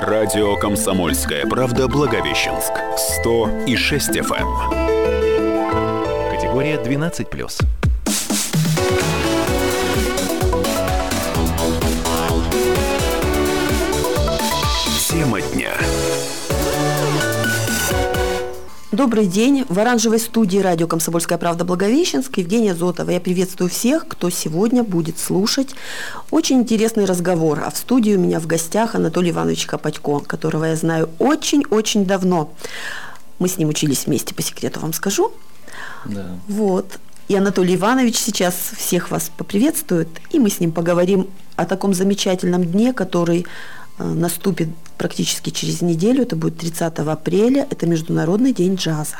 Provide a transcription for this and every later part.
Радио «Комсомольская правда» Благовещенск. 100 и 6 FM. Категория 12+. Добрый день. В оранжевой студии радио «Комсомольская правда» Благовещенск Евгения Зотова. Я приветствую всех, кто сегодня будет слушать очень интересный разговор. А в студии у меня в гостях Анатолий Иванович Копатько, которого я знаю очень-очень давно. Мы с ним учились вместе, по секрету вам скажу. Да. Вот. И Анатолий Иванович сейчас всех вас поприветствует, и мы с ним поговорим о таком замечательном дне, который наступит практически через неделю, это будет 30 апреля, это Международный день джаза.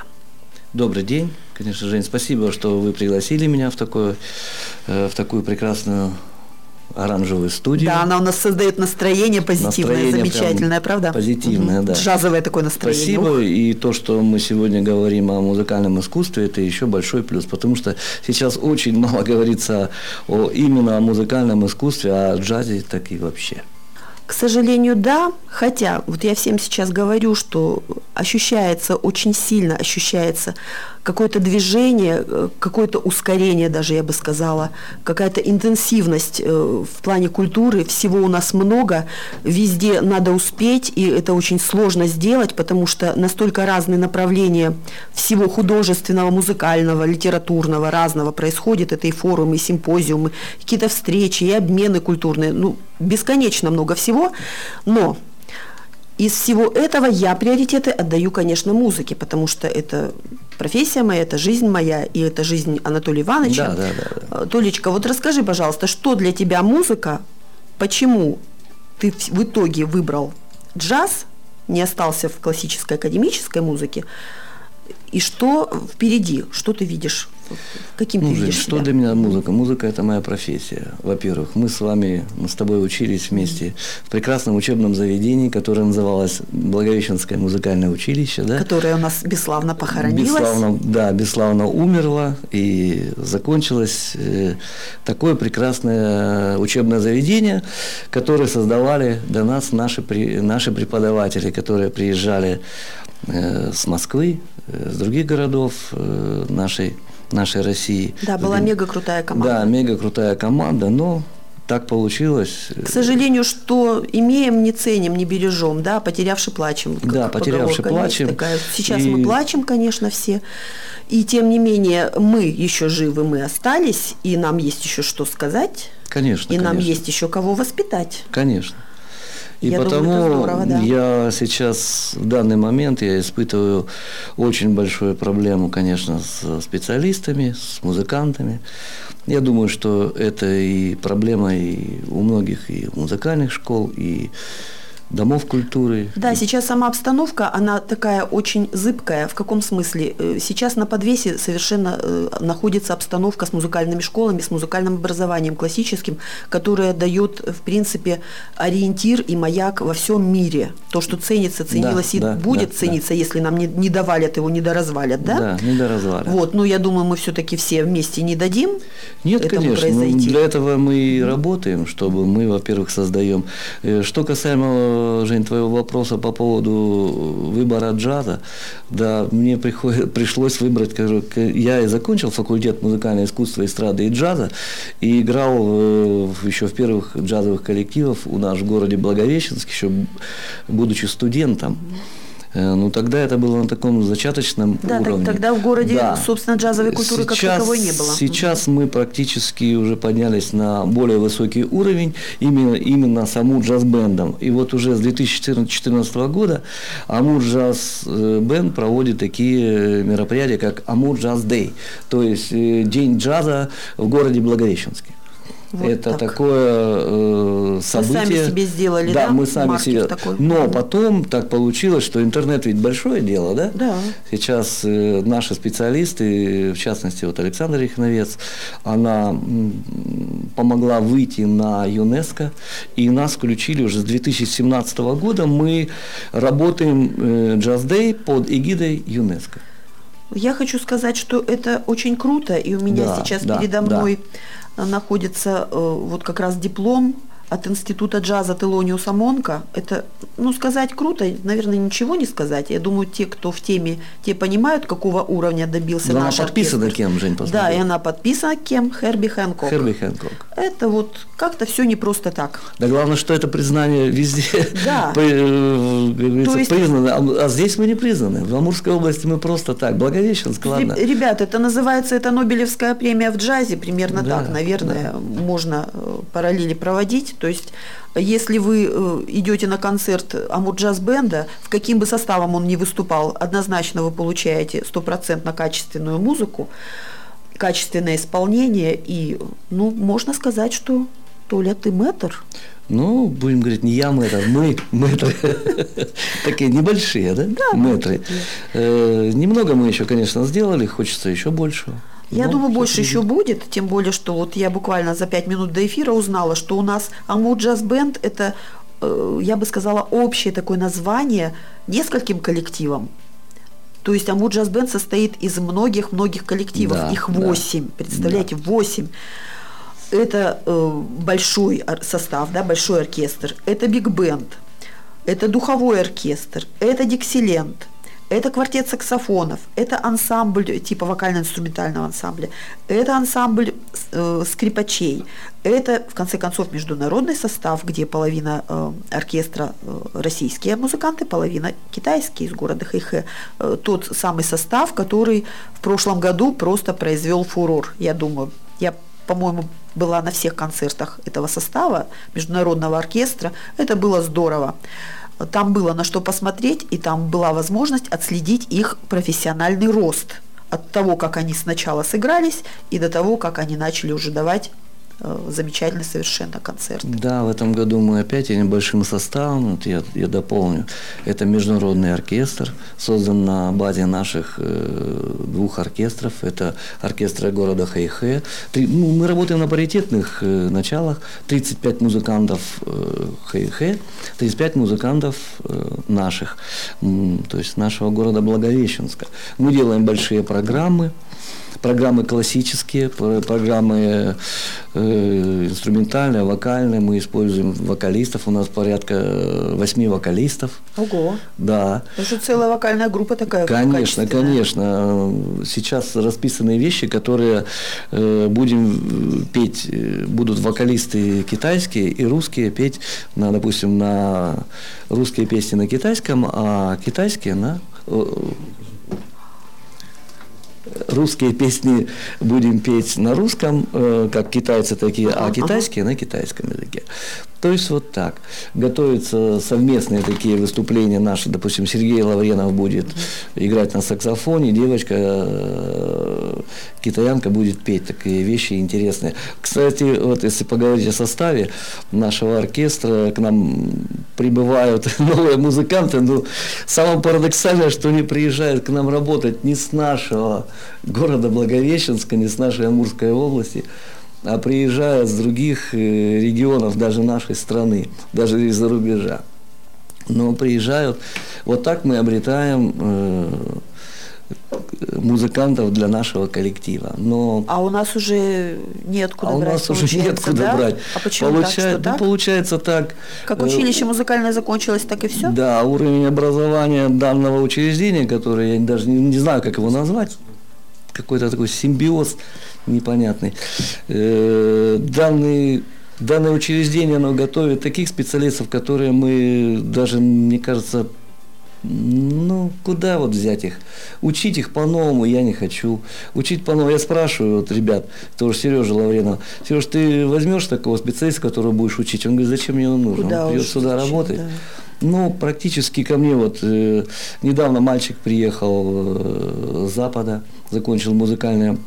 Добрый день. Конечно, Жень, спасибо, что вы пригласили меня в, такое, э, в такую прекрасную оранжевую студию. Да, она у нас создает настроение позитивное, Настроение замечательное, правда? позитивное, да. Джазовое такое настроение. Спасибо. И то, что мы сегодня говорим о музыкальном искусстве, это еще большой плюс, потому что сейчас очень мало говорится о, именно о музыкальном искусстве, а о джазе так и вообще. К сожалению, да. Хотя, вот я всем сейчас говорю, что ощущается очень сильно, ощущается какое-то движение, э, какое-то ускорение даже, я бы сказала, какая-то интенсивность э, в плане культуры. Всего у нас много, везде надо успеть, и это очень сложно сделать, потому что настолько разные направления всего художественного, музыкального, литературного, разного происходит. Это и форумы, и симпозиумы, какие-то встречи, и обмены культурные. Ну, бесконечно много всего. Но из всего этого я приоритеты отдаю, конечно, музыке, потому что это профессия моя, это жизнь моя, и это жизнь Анатолия Ивановича. Да, да, да, да. Э, Толечка, вот расскажи, пожалуйста, что для тебя музыка, почему ты в итоге выбрал джаз, не остался в классической академической музыке, и что впереди, что ты видишь, каким Ну, ты видишь что себя? для меня музыка? Музыка – это моя профессия. Во-первых, мы с вами, мы с тобой учились вместе в прекрасном учебном заведении, которое называлось Благовещенское музыкальное училище, да? которая у нас бесславно похоронилась. Бесславно, да, бесславно умерла и закончилось э, такое прекрасное учебное заведение, которое создавали для нас наши, наши преподаватели, которые приезжали с Москвы, э, с других городов э, нашей, нашей России. Да, была мега крутая команда. Да, мега крутая команда, но так получилось. К сожалению, что имеем, не ценим, не бережем, да, потерявши плачем. Да, потерявши плачем. такая. Сейчас И- мы плачем, конечно, все. И тем не менее, мы еще живы, мы остались, и нам есть еще что сказать, Конечно, и нам конечно. есть еще кого воспитать. Конечно. И Я думаю, потому это здорово, да. я сейчас, в данный момент, я испытываю очень большую проблему, конечно, с специалистами, с музыкантами. Я думаю, что это и проблема и у многих и музыкальных школ, и домов культуры. Да, сейчас сама обстановка, она такая очень зыбкая. В каком смысле? Э, Сейчас на подвесе совершенно э, находится обстановка с музыкальными школами, с музыкальным образованием классическим, которая дает, в принципе, ориентир и маяк во всем мире. То, что ценится, ценилось и да, будет да, цениться, если нам не, не довалят его, не доразвалят, да? Да, не до развала. Вот, ну я думаю, мы все-таки все вместе не дадим Нет, этому конечно. ну, произойти. Для этого мы и работаем, чтобы мы, во-первых, создаем. Э, Что касаемо, Жень, твоего вопроса по поводу выбора джаза, да, мне приход- пришлось выбрать, скажу, я и закончил факультет музыкального искусства, эстрады и джаза, и играл э, еще в первых джазовых коллективах у нас в городе Благовещенск, еще будучи студентом. Э, Ну, тогда это было на таком зачаточном Да, уровне. тогда в городе, Да. собственно, джазовой культуры как Сейчас- таковой не было. Сейчас мы практически уже поднялись на более высокий уровень именно, именно с Амур Джаз Бендом. И вот уже с 2014 года Амур Джаз Бенд проводит такие э, мероприятия, как Амур Джаз Дэй, то есть э, День джаза в городе Благовещенске. Вот это так. такое э, событие. сами себе сделали, да, мы сами маркер себе. такой? Но потом так получилось, что интернет ведь большое дело, да? Да. Сейчас э, наши специалисты, в частности, вот Александр Ихновец, она м, помогла выйти на ЮНЕСКО, и нас включили уже с 2017 года. Мы работаем э, Jazz Day под эгидой ЮНЕСКО. Я хочу сказать, что это очень круто, и у меня Да, сейчас да, передо да. мной э, находится э, вот как раз диплом от Института джаза Телониуса Монка. Это, ну, сказать круто, наверное, ничего не сказать. Я думаю, те, кто в теме, те понимают, какого уровня добился Но наш она подписана оркестр. кем, Жень, Да, посмотри? и она подписана кем? Херби Хэнкок. Херби Хэнкок. Это вот как-то все не просто так. Да главное, что это признание везде Да. э, есть- признано, а, а здесь мы не признаны. В Амурской области мы просто так. Благовещенск, ладно. Реб- Ребят, это называется это Нобелевская премия в джазе, примерно Да, так, наверное, можно э, параллели проводить. То есть, если вы э, идете на концерт Амур Джаз Бенда, в каким бы составом он ни выступал, однозначно вы получаете стопроцентно качественную музыку, качественное исполнение, и, ну, можно сказать, что Толя, ты мэтр. Ну, будем говорить, не я мэтр, мы мэтры. Такие небольшие, да? Мэтры. Э, Немного мы еще, конечно, сделали, хочется еще большего. Я Но думаю, больше еще будет, тем более, что вот я буквально за пять минут до эфира узнала, что у нас Амур Джаз Бенд – это, э, я бы сказала, общее такое название нескольким коллективам. То есть Амур Джаз Бенд состоит из многих-многих коллективов, Да, их да. восемь, представляете, восемь. Это э, большой состав, да, большой оркестр, это биг-бенд, это духовой оркестр, это диксилент, это квартет саксофонов, это ансамбль типа вокально-инструментального ансамбля, это ансамбль э, скрипачей, это, в конце концов, международный состав, где половина э, оркестра э, российские музыканты, половина китайские из города Хэйхэ. Э, тот самый состав, который в прошлом году просто произвел фурор, я думаю. Я, по-моему, была на всех концертах этого состава, международного оркестра. Это было здорово. Там было на что посмотреть, и там была возможность отследить их профессиональный рост от того, как они сначала сыгрались, и до того, как они начали уже давать замечательный совершенно концерт. Да, в этом году мы опять небольшим составом, вот я, я дополню, это международный оркестр, создан на базе наших э, двух оркестров, это оркестры города Хэйхэ. Три- ну, мы работаем на паритетных э, началах, 35 музыкантов э, Хэйхэ, 35 музыкантов э, наших, м, то есть нашего города Благовещенска. Мы делаем большие программы, программы классические, про- программы э, инструментальные, вокальные. Мы используем вокалистов. У нас порядка э, восьми вокалистов. Ого! Да. Это же целая вокальная группа такая Конечно, конечно. Сейчас расписаны вещи, которые э, будем петь, э, будут вокалисты китайские и русские петь, на, допустим, на русские песни на китайском, а китайские на э, русские песни будем петь на русском, э, как китайцы такие, а китайские на китайском языке. То есть вот так. Готовятся совместные такие выступления наши. Допустим, Сергей Лавренов будет играть на саксофоне, девочка э, китаянка будет петь такие вещи интересные. Кстати, вот если поговорить о составе нашего оркестра, к нам прибывают новые музыканты, но самое парадоксальное, что они приезжают к нам работать не с нашего города Благовещенска, не с нашей Амурской области, а приезжают с других э, регионов, даже нашей страны, даже из-за рубежа. Но приезжают, вот так мы обретаем э, музыкантов для нашего коллектива. Но А у нас уже неоткуда а у брать, нас уже получается, неоткуда да? брать. А почему Получает- так? Что ну, так? получается так. Как э, училище музыкальное закончилось, так и все? Да, уровень образования данного учреждения, которое я даже не, не знаю, как его назвать, какой-то такой симбиоз непонятный. Э, данный Данное учреждение оно готовит таких специалистов, которые мы даже, мне кажется, ну, куда вот взять их? Учить их по-новому я не хочу. Учить по-новому. Я спрашиваю вот ребят, тоже Сережа Лавренов, Сереж, ты возьмешь такого специалиста, которого будешь учить? Он говорит, зачем мне он нужен? Куда он придет сюда зачем, работать. да. Ну, практически ко мне вот э, недавно мальчик приехал э, с Запада, закончил музыкальное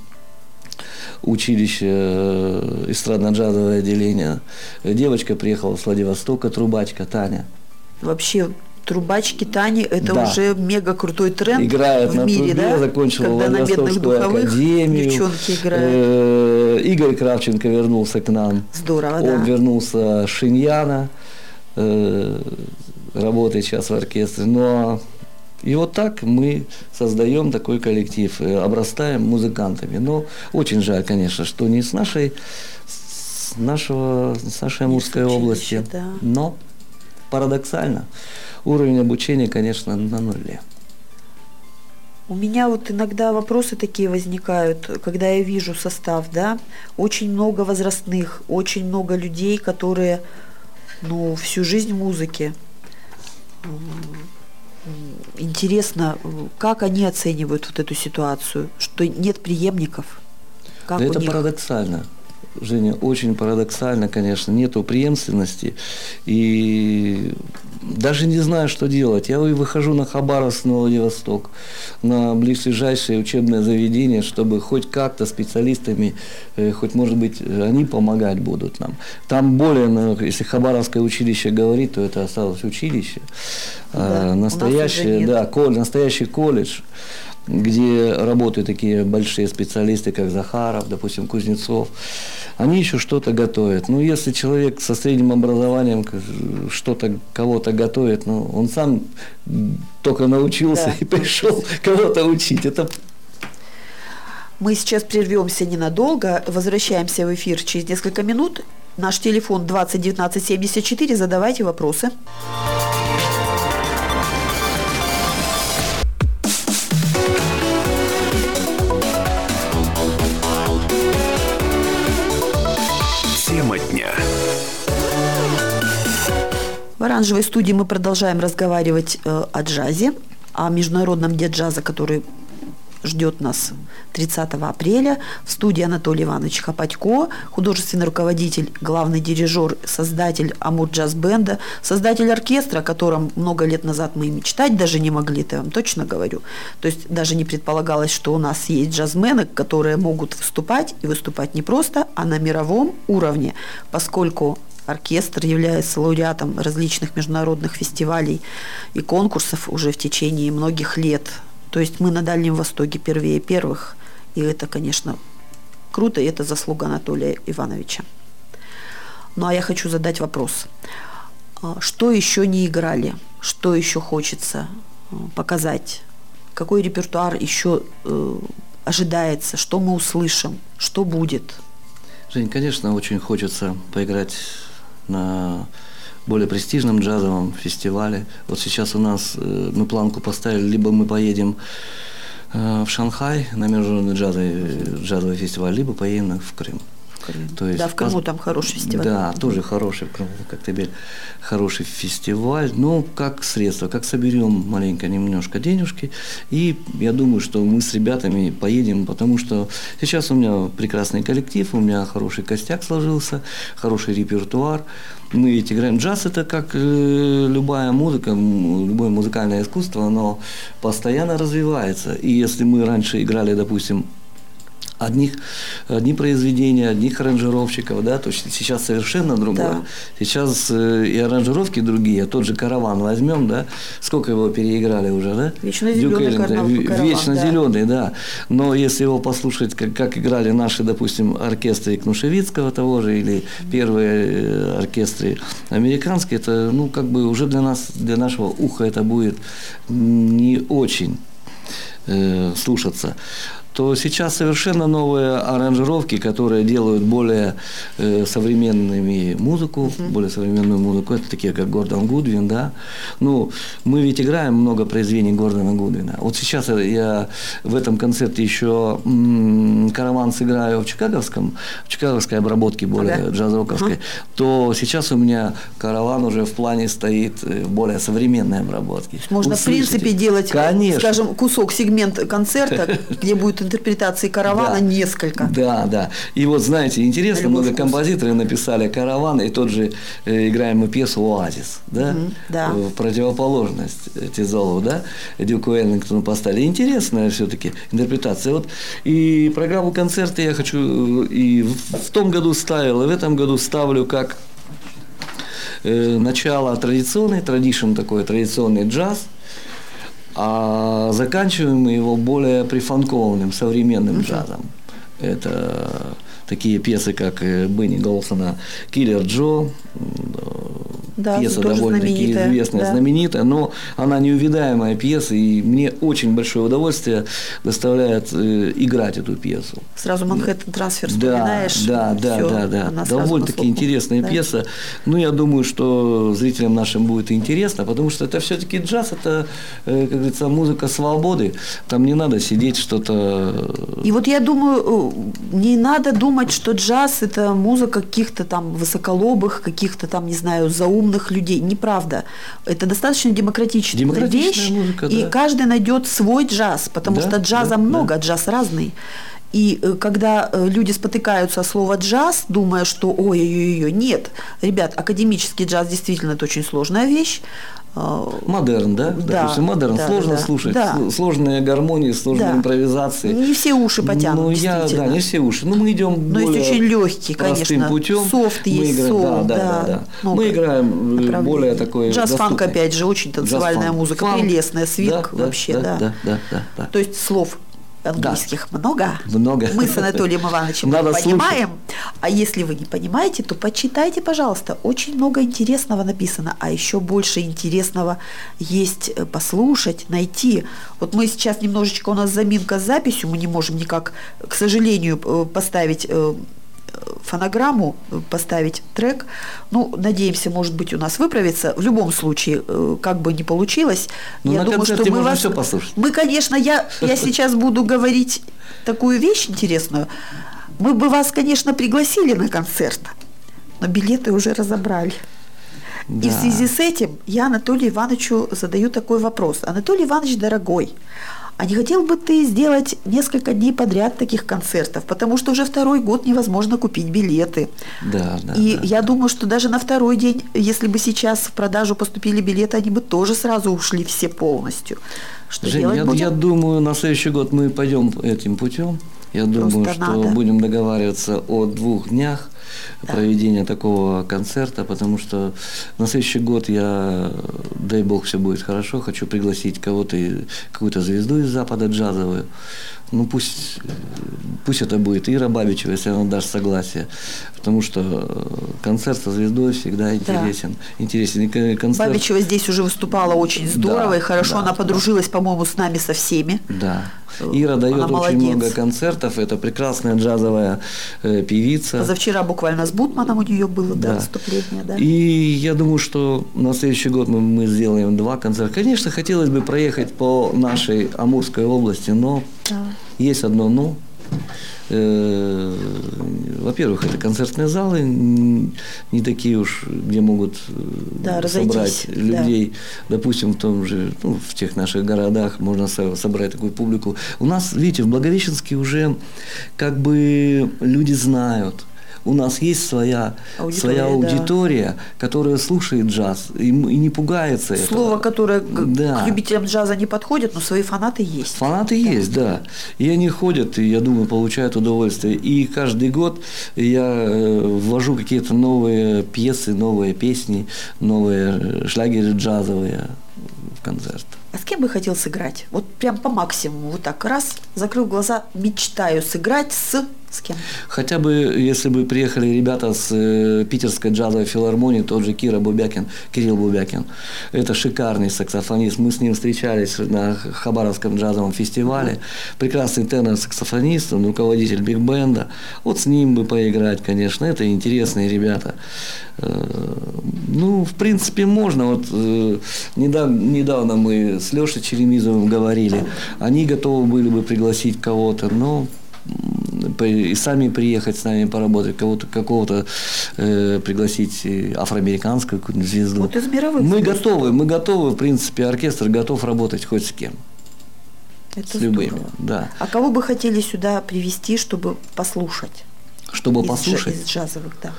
училище э, эстрадно-джазовое отделение. Девочка приехала с Владивостока, трубачка Таня. Вообще, трубачки Тани – это Да. уже мега крутой тренд Играет в на мире, трубе, да? закончила Когда на бедных духовых академию. девчонки играют. Э, Игорь Кравченко вернулся к нам. Здорово, Он да. вернулся с Шиньяна, э, работает сейчас в оркестре. Но и вот так мы создаем такой коллектив, э, обрастаем музыкантами. Но очень жаль, конечно, что не с нашей, с нашего, с нашей Амурской области. Да. Но парадоксально, уровень обучения, конечно, на нуле. У меня вот иногда вопросы такие возникают, когда я вижу состав, да, очень много возрастных, очень много людей, которые, ну, всю жизнь в музыке. Интересно, как они оценивают вот эту ситуацию, что нет преемников? Как да это них? парадоксально. Женя, очень парадоксально, конечно, нету преемственности. И даже не знаю, что делать. Я выхожу на Хабаровск, на Владивосток, на ближайшее учебное заведение, чтобы хоть как-то специалистами, э, хоть, может быть, они помогать будут нам. Там более, если Хабаровское училище говорит, то это осталось училище. Да, а, настоящее, да, настоящий колледж где работают такие большие специалисты, как Захаров, допустим, Кузнецов, они еще что-то готовят. Ну, если человек со средним образованием что-то, кого-то готовит, ну, он сам только научился да. и пришел кого-то учить. Это мы сейчас прервемся ненадолго, возвращаемся в эфир через несколько минут. Наш телефон 20 19 74, задавайте вопросы. В оранжевой студии мы продолжаем разговаривать э, о джазе, о международном дне джаза, который ждет нас 30 апреля. В студии Анатолий Иванович Хапатько, художественный руководитель, главный дирижер, создатель Амур Джаз Бенда, создатель оркестра, о котором много лет назад мы и мечтать даже не могли, это я вам точно говорю. То есть даже не предполагалось, что у нас есть джазмены, которые могут выступать и выступать не просто, а на мировом уровне, поскольку оркестр является лауреатом различных международных фестивалей и конкурсов уже в течение многих лет. То есть мы на Дальнем Востоке первее первых, и это, конечно, круто, и это заслуга Анатолия Ивановича. Ну а я хочу задать вопрос. А, что еще не играли? Что еще хочется а, показать? Какой репертуар еще э, ожидается? Что мы услышим? Что будет? Жень, конечно, очень хочется поиграть на более престижном джазовом фестивале. Вот сейчас у нас э, мы планку поставили, либо мы поедем э, в Шанхай на международный джазовый, джазовый фестиваль, либо поедем в Крым. Крым. То есть, да, в Крыму там хороший фестиваль. Да, тоже хороший в Крыму, как тебе хороший фестиваль. Ну, как средство, как соберем маленько немножко денежки. И я думаю, что мы с ребятами поедем, потому что сейчас у меня прекрасный коллектив, у меня хороший костяк сложился, хороший репертуар. Мы ведь играем джаз, это как э, любая музыка, любое музыкальное искусство, оно постоянно развивается. И если мы раньше играли, допустим, одних, одни произведения, одних аранжировщиков, да, то сейчас совершенно другое. Да. Сейчас э, и аранжировки другие, тот же караван возьмем, да, сколько его переиграли уже, да? Вечно зеленый караван, Вечно да. зеленый, да. Но если его послушать, как, как играли наши, допустим, оркестры Кнушевицкого того же, или первые э, оркестры американские, это, ну, как бы уже для нас, для нашего уха это будет не очень э, слушаться то сейчас совершенно новые аранжировки, которые делают более э, современными музыку, uh-huh. более современную музыку. Это такие, как Гордон Гудвин, да. Ну, мы ведь играем много произведений Гордона Гудвина. Вот сейчас я в этом концерте еще м- караван сыграю в Чикаговском, в чикаговской обработке более okay. джаз-роковской, uh-huh. то сейчас у меня караван уже в плане стоит э, более современной обработки. Можно, Услышите. в принципе, делать, Конечно. скажем, кусок, сегмент концерта, где будет интерпретаций каравана да. несколько. Да, да. И вот, знаете, интересно, много вкус. композиторов написали караван, и тот же э, играем мы пьесу «Оазис», да? Угу, да. В противоположность Тизолу, да? Дюку Эллингтону поставили. Интересная все-таки интерпретация. Вот и программу концерта я хочу и в, том году ставил, и в этом году ставлю как э, начало традиционный, традишн такой, традиционный джаз – а заканчиваем мы его более прифанкованным, современным uh-huh. джазом. Это такие пьесы, как э, Бенни Голсона «Киллер Джо», Да, пьеса довольно-таки известная, да. знаменитая, но она неувидаемая пьеса, и мне очень большое удовольствие доставляет э, играть эту пьесу. Сразу Манхэттен трансфер Да, вспоминаешь. да, да, всё, да, да. сразу Довольно-таки интересная Да. пьеса. Ну, я думаю, что зрителям нашим будет интересно, потому что это все-таки джаз, это, э, как говорится, музыка свободы. Там не надо сидеть что-то. э, И вот я думаю, э, не надо думать, что джаз – это музыка каких-то там высоколобых, каких-то там, не знаю, заумных людей. Неправда. Это достаточно демократичная, Демократичная вещь, музыка, и да. каждый найдет свой джаз, потому Да, что джаза да, много, да. джаз разный. И э, когда э, люди спотыкаются о слово джаз, думая, что ой-ой-ой, нет, ребят, академический джаз действительно это очень сложная вещь. Э, Модерн, да? Да, Допустим, модерн да, сложно да, слушать, Да. сл- сложные гармонии, сложные Да. импровизации. Не все уши потянут, Ну, я, да, не все уши. Ну, мы идем Но есть более очень легкий, конечно. путем. Софт Мы есть, играем- соул, да, да, да, да, много Мы играем э, более такой Джаз-фанк, опять же, очень танцевальная Джаз-фанк. музыка, Фанк. прелестная, свинг Да, вообще, да. да. Да, да, да, да. То есть слов английских много. Много. Мы с Анатолием Ивановичем Надо понимаем. А если вы не понимаете, то почитайте, пожалуйста. Очень много интересного написано, а еще больше интересного есть э, послушать, найти. Вот мы сейчас немножечко, у нас заминка с записью, мы не можем никак, к сожалению, э, поставить э, фонограмму, э, поставить трек. Ну, надеемся, может быть, у нас выправится. В любом случае, э, как бы ни получилось, Ну, на концерте можно всё послушать. Мы, конечно, я, я сейчас буду говорить такую вещь интересную. Мы бы вас, конечно, пригласили на концерт, но билеты уже разобрали. И в Да. связи с этим я Анатолию Ивановичу задаю такой вопрос. Анатолий Иванович, дорогой, а не хотел бы ты сделать несколько дней подряд таких концертов? Потому что уже второй год невозможно купить билеты. Да, да, И да. я думаю, что даже на второй день, если бы сейчас в продажу поступили билеты, они бы тоже сразу ушли все полностью. Что Жень, делать я, будем? я думаю, на следующий год мы пойдем этим путем. Я думаю, Просто что надо. будем договариваться о двух днях проведения такого концерта, потому что на следующий год я, дай бог, все будет хорошо, хочу пригласить кого-то, какую-то звезду из Запада джазовую. Ну пусть, пусть это будет Ира Бабичева, если она даст согласие, потому что э, концерт со звездой всегда интересен. Интересен. И кон- концерт... Бабичева здесь уже выступала очень здорово Да, и хорошо. да, Она да. подружилась, по-моему, с нами со всеми. Да. Э, Ира дает она очень молодец. много концертов. Это прекрасная джазовая э, певица. Позавчера буквально с Бутманом у нее было да, Да. выступление. Да. И я думаю, что на следующий год мы, мы сделаем два концерта. Конечно, хотелось бы проехать по нашей Амурской области, но Да. есть одно но. Э, Во-первых, это концертные залы, не такие уж, где могут э, Да, собрать да. людей. Допустим, в том же, ну, в тех наших городах можно со- собрать такую публику. У нас, видите, в Благовещенске уже как бы люди знают. У нас есть своя Аудитория, своя да. аудитория, которая слушает джаз и, и не пугается этого. Слово, которое к, Да. к любителям джаза не подходит, но свои фанаты есть. Фанаты есть, да. И они ходят, и, я думаю, получают удовольствие. И каждый год я э, ввожу какие-то новые пьесы, новые песни, новые э, шлягеры джазовые в концерт. А с кем бы хотел сыграть? Вот прям по максимуму, вот так раз, закрыл глаза, мечтаю сыграть с с кем? Хотя бы, если бы приехали ребята с э, питерской джазовой филармонии, тот же Кира Бубякин, Кирилл Бубякин. Это шикарный саксофонист. Мы с ним встречались на Хабаровском джазовом фестивале. Прекрасный тенор-саксофонист, он руководитель биг-бенда. Вот с ним бы поиграть, конечно. Это интересные ребята. Э, Ну, в принципе, можно. Вот э, недавно, недавно мы с Лешей Черемизовым говорили. Они готовы были бы пригласить кого-то, но и сами приехать с нами поработать, кого-то, какого-то э, пригласить э, афроамериканскую звезду. Вот из мировых Мы звезд. готовы, мы готовы, в принципе, оркестр готов работать хоть с кем, Это с любыми, здорово. да. А кого бы хотели сюда привести, чтобы послушать? Чтобы из, послушать. из джазовых, да.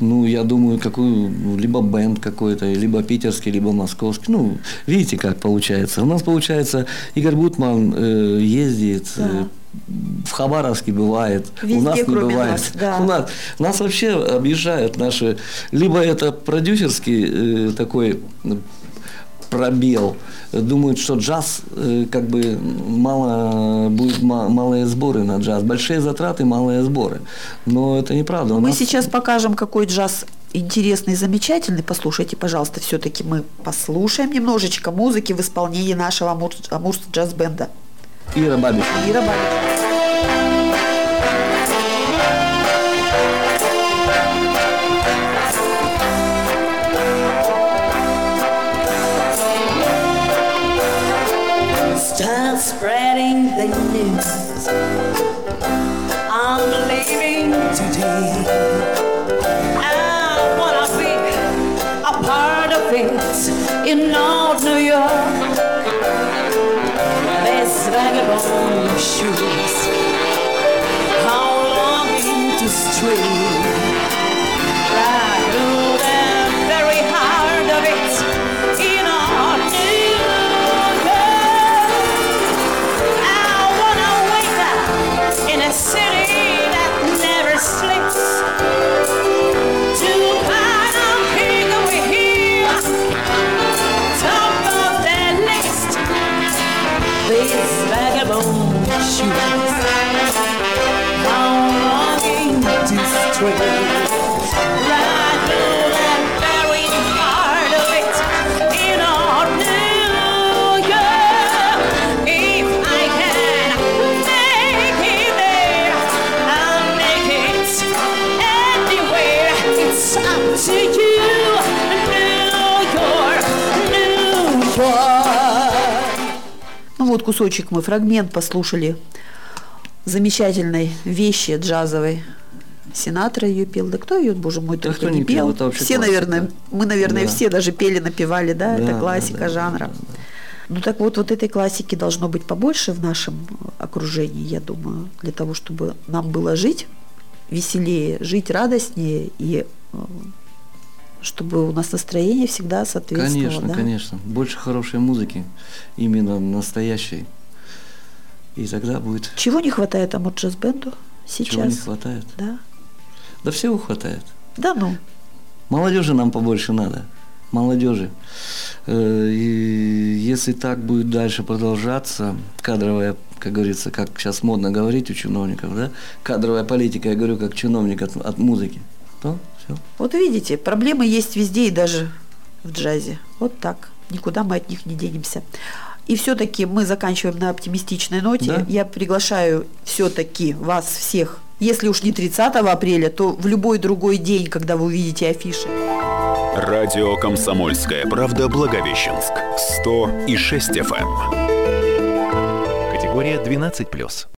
Ну, я думаю, какую, либо бенд какой-то, либо питерский, либо московский. Ну, видите, как получается. У нас получается, Игорь Бутман э, ездит, Да. В Хабаровске бывает, у Везде, нас не бывает. нас, да. У нас, нас вообще объезжают наши, либо это продюсерский э, такой пробел, думают, что джаз э, как бы мало будет ма- малые сборы на джаз, большие затраты, малые сборы, но это неправда. У Мы нас- сейчас покажем, какой джаз интересный, замечательный. Послушайте, пожалуйста, все-таки мы послушаем немножечко музыки в исполнении нашего Амурс, Амурс джаз-бенда. Ира Бабич. Ира Бабич. Start spreading the news. I'm leaving today. I wanna be a part of it in North Vagabond shoes, how longing to stray вот кусочек мы, фрагмент послушали замечательной вещи джазовой. Синатра ее пел. Да кто ее, боже мой, Да только кто не пел, пел. все, классика. наверное, мы, наверное, Да. все даже пели, напевали, да, Да, это да, классика да, жанра. да, да. Ну так вот, вот этой классики должно быть побольше в нашем окружении, я думаю, для того, чтобы нам было жить веселее, жить радостнее и э, чтобы у нас настроение всегда соответствовало. Конечно, да? конечно. Больше хорошей музыки, именно настоящей. И тогда будет, Чего не хватает Амур Джаз-бенду сейчас? чего не хватает. Да? Да всего хватает. Да ну. Молодежи нам побольше надо. Молодежи. Э, И если так будет дальше продолжаться, кадровая, как говорится, как сейчас модно говорить у чиновников, да, кадровая политика, я говорю, как чиновник от, от музыки, то все. Вот видите, проблемы есть везде и даже в джазе. Вот так. Никуда мы от них не денемся. И все-таки мы заканчиваем на оптимистичной ноте. Да. Я приглашаю все-таки вас всех, если уж не 30 апреля, то в любой другой день, когда вы увидите афиши. Радио «Комсомольская правда» Благовещенск. 100 и 6 FM. Категория 12+.